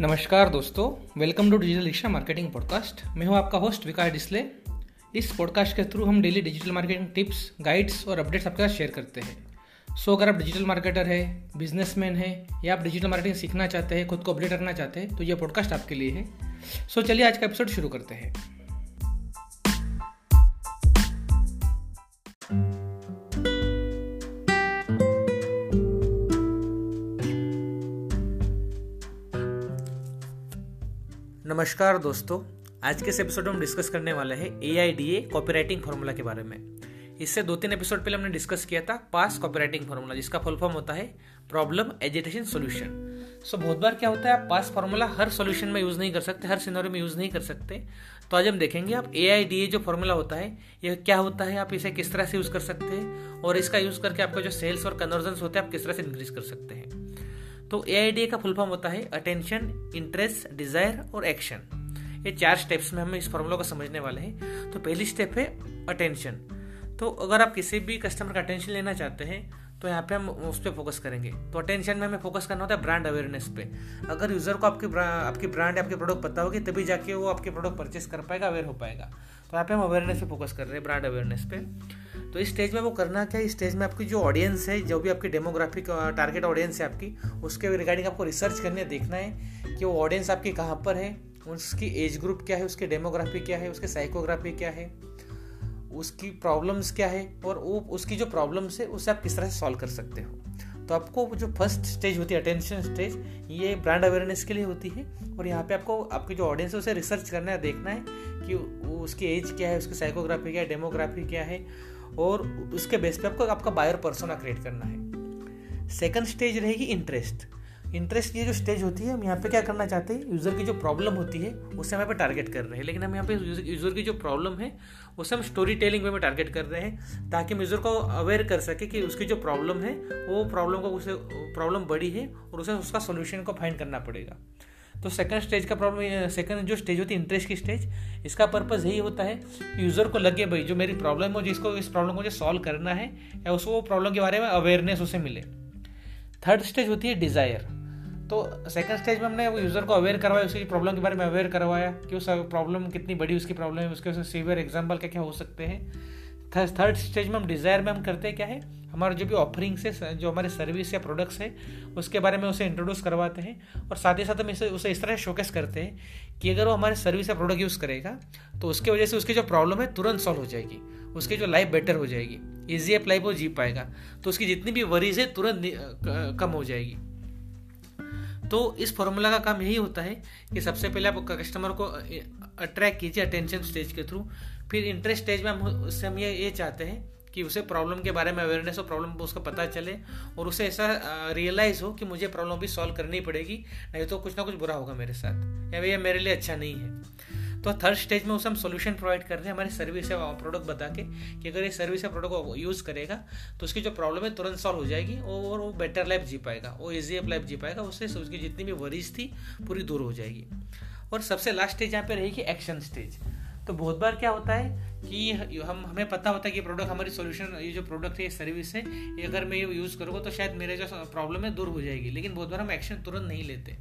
नमस्कार दोस्तों welcome to digital rickshaw marketing podcast मैं हूँ आपका होस्ट विकास डिस्ले। इस पॉडकास्ट के थ्रू हम daily digital marketing tips guides और अपडेट्स आपके साथ शेयर करते हैं। सो अगर आप डिजिटल मार्केटर है बिजनेसमैन है, या आप डिजिटल मार्केटिंग सीखना चाहते हैं, खुद को अपडेट करना चाहते हैं तो यह पॉडकास्ट आपके लिए है। सो चलिए आज का एपिसोड शुरू करते हैं। नमस्कार दोस्तों, आज के इस एपिसोड में हम डिस्कस करने वाले हैं A I D A copywriting formula के बारे में। इससे दो तीन एपिसोड पहले हमने डिस्कस किया था पास कॉपीराइटिंग फार्मूला जिसका फुल फॉर्म होता है प्रॉब्लम एजिटेशन सोल्यूशन सो बहुत बार क्या होता है, आप पास फार्मूला हर सोल्यूशन में यूज़ नहीं कर सकते, हर सिनेरियो में यूज़ नहीं कर सकते। तो आज हम देखेंगे आप ए आई डी ए जो फॉर्मूला होता है, यह क्या होता है, आप इसे किस तरह से यूज़ कर सकते हैं, और इसका यूज़ करके आपका जो सेल्स और कन्वर्जन होते हैं, आप किस तरह से इंक्रीज कर सकते हैं। तो ए का फुल फॉर्म होता है अटेंशन इंटरेस्ट डिज़ायर और एक्शन ये चार स्टेप्स में हम इस फॉर्मूला को समझने वाले हैं। तो पहली स्टेप है अटेंशन तो अगर आप किसी भी कस्टमर का अटेंशन लेना चाहते हैं तो यहाँ पे हम उस पर फोकस करेंगे। तो अटेंशन में हमें फोकस करना होता है ब्रांड अवेयरनेस पे। अगर यूज़र को आपकी आपकी ब्रांड आपके प्रोडक्ट पता होगी तभी जाके वो आपके प्रोडक्ट परचेस कर पाएगा अवेयर हो पाएगा। तो यहाँ पे हम अवेयरनेस पे फोकस कर रहे हैं ब्रांड अवेयरनेस पे। तो इस स्टेज में वो करना क्या है? इस स्टेज में आपकी जो ऑडियंस है, जो भी आपकी डेमोग्राफिक टारगेट ऑडियंस है आपकी, उसके रिगार्डिंग आपको रिसर्च करने, देखना है कि वो ऑडियंस आपकी कहाँ पर है, उसकी एज ग्रुप क्या है, उसकी डेमोग्राफी क्या है, उसकी साइकोग्राफी क्या है, उसकी प्रॉब्लम्स क्या है, और वो, उसकी जो प्रॉब्लम्स है, उसे आप किस तरह से सॉल्व कर सकते हो। तो आपको जो फ़र्स्ट स्टेज होती है अटेंशन स्टेज ये ब्रांड अवेयरनेस के लिए होती है, और यहाँ पे आपको, आपकी जो ऑडियंस है, उसे रिसर्च करना है, देखना है कि उसकी एज क्या है, उसकी साइकोग्राफी क्या है डेमोग्राफी क्या है और उसके बेस पे आपको, आपका बायर पर्सोना क्रिएट करना है। सेकंड स्टेज रहेगी इंटरेस्ट इंटरेस्ट की जो स्टेज होती है, हम यहाँ पे क्या करना चाहते हैं? यूज़र की जो प्रॉब्लम होती है, उसे हम यहाँ पे टारगेट कर रहे हैं। लेकिन हम यहाँ पे यूज़र की जो प्रॉब्लम है, उसे हम स्टोरी टेलिंग में टारगेट कर रहे हैं, ताकि हम यूज़र को अवेयर कर सके कि उसकी जो प्रॉब्लम है, वो प्रॉब्लम को उसे प्रॉब्लम बड़ी है, और उसे उसका सोल्यूशन को फाइंड करना पड़ेगा। तो सेकंड स्टेज का प्रॉब्लम सेकंड जो स्टेज होती है इंटरेस्ट की स्टेज इसका पर्पज यही होता है कि यूज़र को लगे, भाई, जो मेरी प्रॉब्लम हो जिसको इस प्रॉब्लम को मुझे सॉल्व करना है, या उसको प्रॉब्लम के बारे में अवेयरनेस उसे मिले. थर्ड स्टेज होती है डिज़ायर तो सेकंड स्टेज में हमने वो यूज़र को अवेयर करवाया, उसकी प्रॉब्लम के बारे में अवेयर करवाया, कि उस प्रॉब्लम कितनी बड़ी, उसकी प्रॉब्लम है, उसके सीवियर एग्ज़ाम्पल क्या क्या हो सकते हैं। थर्ड स्टेज में हम डिज़ायर में हम करते क्या है? हमारे जो भी ऑफरिंग्स है जो हमारे सर्विस या प्रोडक्ट्स है, उसके बारे में उसे इंट्रोड्यूस करवाते हैं और साथ ही साथ हम इसे, उसे इस तरह शोकेस करते हैं कि अगर वो हमारे सर्विस या प्रोडक्ट यूज़ करेगा तो उसकी वजह से उसकी जो प्रॉब्लम है तुरंत सॉल्व हो जाएगी। उसकी जो लाइफ बेटर हो जाएगी। ईजी लाइफ वो जी पाएगा। तो उसकी जितनी भी वरीज है तुरंत कम हो जाएगी। तो इस फॉर्मूला का काम यही होता है कि सबसे पहले आप कस्टमर को अट्रैक्ट कीजिए अटेंशन स्टेज के थ्रू फिर इंटरेस्ट स्टेज में हम उससे हम ये ये चाहते हैं कि उसे प्रॉब्लम के बारे में अवेयरनेस हो प्रॉब्लम उसका पता चले और उसे ऐसा रियलाइज़ हो कि मुझे प्रॉब्लम भी सॉल्व करनी पड़ेगी, नहीं तो कुछ ना कुछ बुरा होगा मेरे साथ। या भैया मेरे लिए अच्छा नहीं है। तो थर्ड स्टेज में उसे हम सोल्यूशन प्रोवाइड कर रहे हैं, हमारी सर्विस या प्रोडक्ट बता के कि अगर ये सर्विस या प्रोडक्ट को यूज़ करेगा तो उसकी जो प्रॉब्लम है तुरंत सॉल्व हो जाएगी और वो बेटर लाइफ जी पाएगा, वो ईजी लाइफ जी पाएगा, उससे उसकी जितनी भी वरीज थी पूरी दूर हो जाएगी। और सबसे लास्ट स्टेज यहाँ पे रहेगी एक्शन स्टेज तो बहुत बार क्या होता है कि हम, हमें पता होता है कि प्रोडक्ट हमारी सॉल्यूशन ये जो प्रोडक्ट है, ये सर्विस है, ये अगर मैं ये यूज़ करूँगा तो शायद मेरे जो प्रॉब्लम है दूर हो जाएगी, लेकिन बहुत बार हम एक्शन तुरंत नहीं लेते।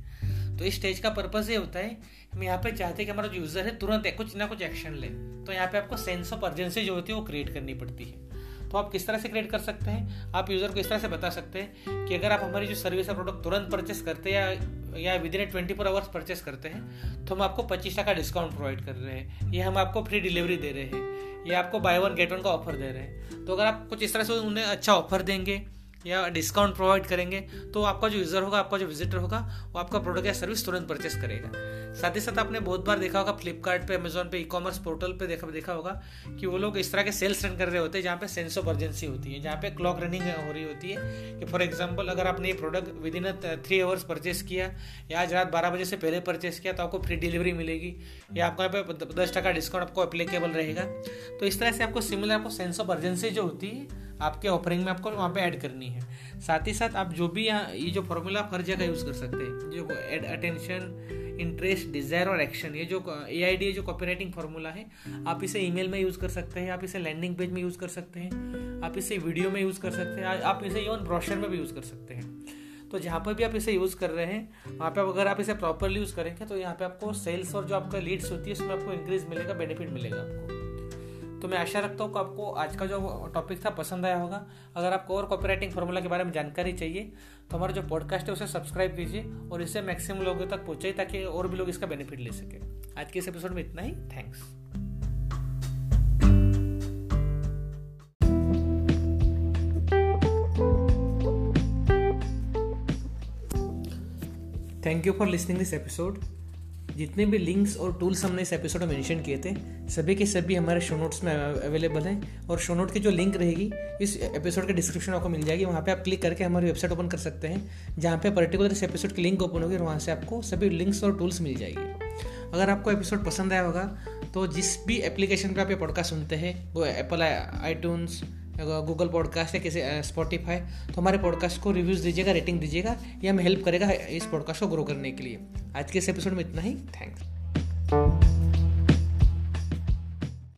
तो इस स्टेज का पर्पज ये होता है हम यहाँ पे चाहते हैं कि हमारा जो यूज़र है तुरंत कुछ ना कुछ एक्शन ले। तो यहाँ पे आपको सेंस ऑफ़ अर्जेंसी जो होती है वो क्रिएट करनी पड़ती है। तो आप किस तरह से क्रिएट कर सकते हैं? आप यूज़र को इस तरह से बता सकते हैं कि अगर आप हमारी जो सर्विस है प्रोडक्ट तुरंत परचेस करते हैं या या within a twenty four hours purchase करते हैं तो हम आपको पच्चीस टका डिस्काउंट प्रोवाइड कर रहे हैं। ये हम आपको फ्री डिलीवरी दे रहे हैं। ये आपको बाय वन गेट वन का ऑफ़र दे रहे हैं। तो अगर आप कुछ इस तरह से उन्हें अच्छा ऑफ़र देंगे या डिस्काउंट प्रोवाइड करेंगे तो आपका जो यूज़र होगा, आपका जो विजिटर होगा, वो आपका प्रोडक्ट या सर्विस तुरंत परचेस करेगा। साथ ही साथ आपने बहुत बार देखा होगा फ्लिपकार्ट पे अमेजोन पे ई कॉमर्स पोर्टल पे देखा देखा होगा कि वो लोग इस तरह के सेल्स रन कर रहे होते हैं जहाँ पे सेंस ऑफ़ अर्जेंसी होती है, जहाँ पे क्लॉक रनिंग हो रही होती है कि फॉर एग्ज़ाम्पल अगर आपने ये product within three hours purchase किया या आज रात बारह बजे से पहले परचेस किया तो आपको फ्री डिलीवरी मिलेगी या आपको यहाँ पे दस टका डिस्काउंट आपको अप्लीकेबल रहेगा। तो इस तरह से आपको सिमिलर आपको सेंस ऑफ़ अर्जेंसी जो होती है आपके ऑफरिंग में आपको वहाँ पे ऐड करनी है। साथ ही साथ आप जो भी यहाँ, ये जो फॉर्मूला आप हर जगह यूज़ कर सकते हैं। जो एड अटेंशन इंटरेस्ट डिज़ायर और एक्शन ये जो ए आई डी जो कॉपी राइटिंग फार्मूला है, आप इसे ईमेल में यूज़ कर सकते हैं, आप इसे लैंडिंग पेज में यूज़ कर सकते हैं, आप इसे वीडियो में यूज़ कर सकते हैं, आप इसे इवन ब्रोशर में भी यूज़ कर सकते हैं। तो जहाँ पर भी आप इसे यूज़ कर रहे हैं, वहाँ पे अगर आप इसे प्रॉपरली यूज़ करेंगे तो यहाँ पे आपको सेल्स और जो आपका लीड्स होती है, उसमें आपको इंक्रीज मिलेगा बेनिफिट मिलेगा आपको। तो मैं आशा रखता हूँ कि आपको आज का जो टॉपिक था पसंद आया होगा। अगर आपको और कॉपीराइटिंग फार्मूला के बारे में जानकारी चाहिए तो हमारा जो पॉडकास्ट है उसे सब्सक्राइब कीजिए और इसे मैक्सिमम लोगों तक पहुँचाइए ताकि और भी लोग इसका बेनिफिट ले सके। आज के इस एपिसोड में इतना ही। Thanks thank you for listening this episode जितने भी लिंक्स और टूल्स हमने इस एपिसोड में मेंशन किए थे, सभी के सभी हमारे शो नोट्स में अवेलेबल हैं। और शो नोट की जो लिंक रहेगी, इस एपिसोड के डिस्क्रिप्शन में आपको मिल जाएगी। वहाँ पे आप क्लिक करके हमारी वेबसाइट ओपन कर सकते हैं, जहाँ पे पर्टिकुलर इस एपिसोड की लिंक ओपन होगी और वहाँ से आपको सभी लिंक्स और टूल्स मिल जाएगी। अगर आपको एपिसोड पसंद आया होगा तो जिस भी एप्लीकेशन पर आप ये पॉडकास्ट सुनते हैं, वो एप्पल आई गूगल पॉडकास्ट या किसी स्पॉटिफाई तो हमारे पॉडकास्ट को रिव्यूज़ दीजिएगा रेटिंग दीजिएगा, ये हमें हेल्प करेगा इस पॉडकास्ट को ग्रो करने के लिए। आज के इस एपिसोड में इतना ही। थैंक्स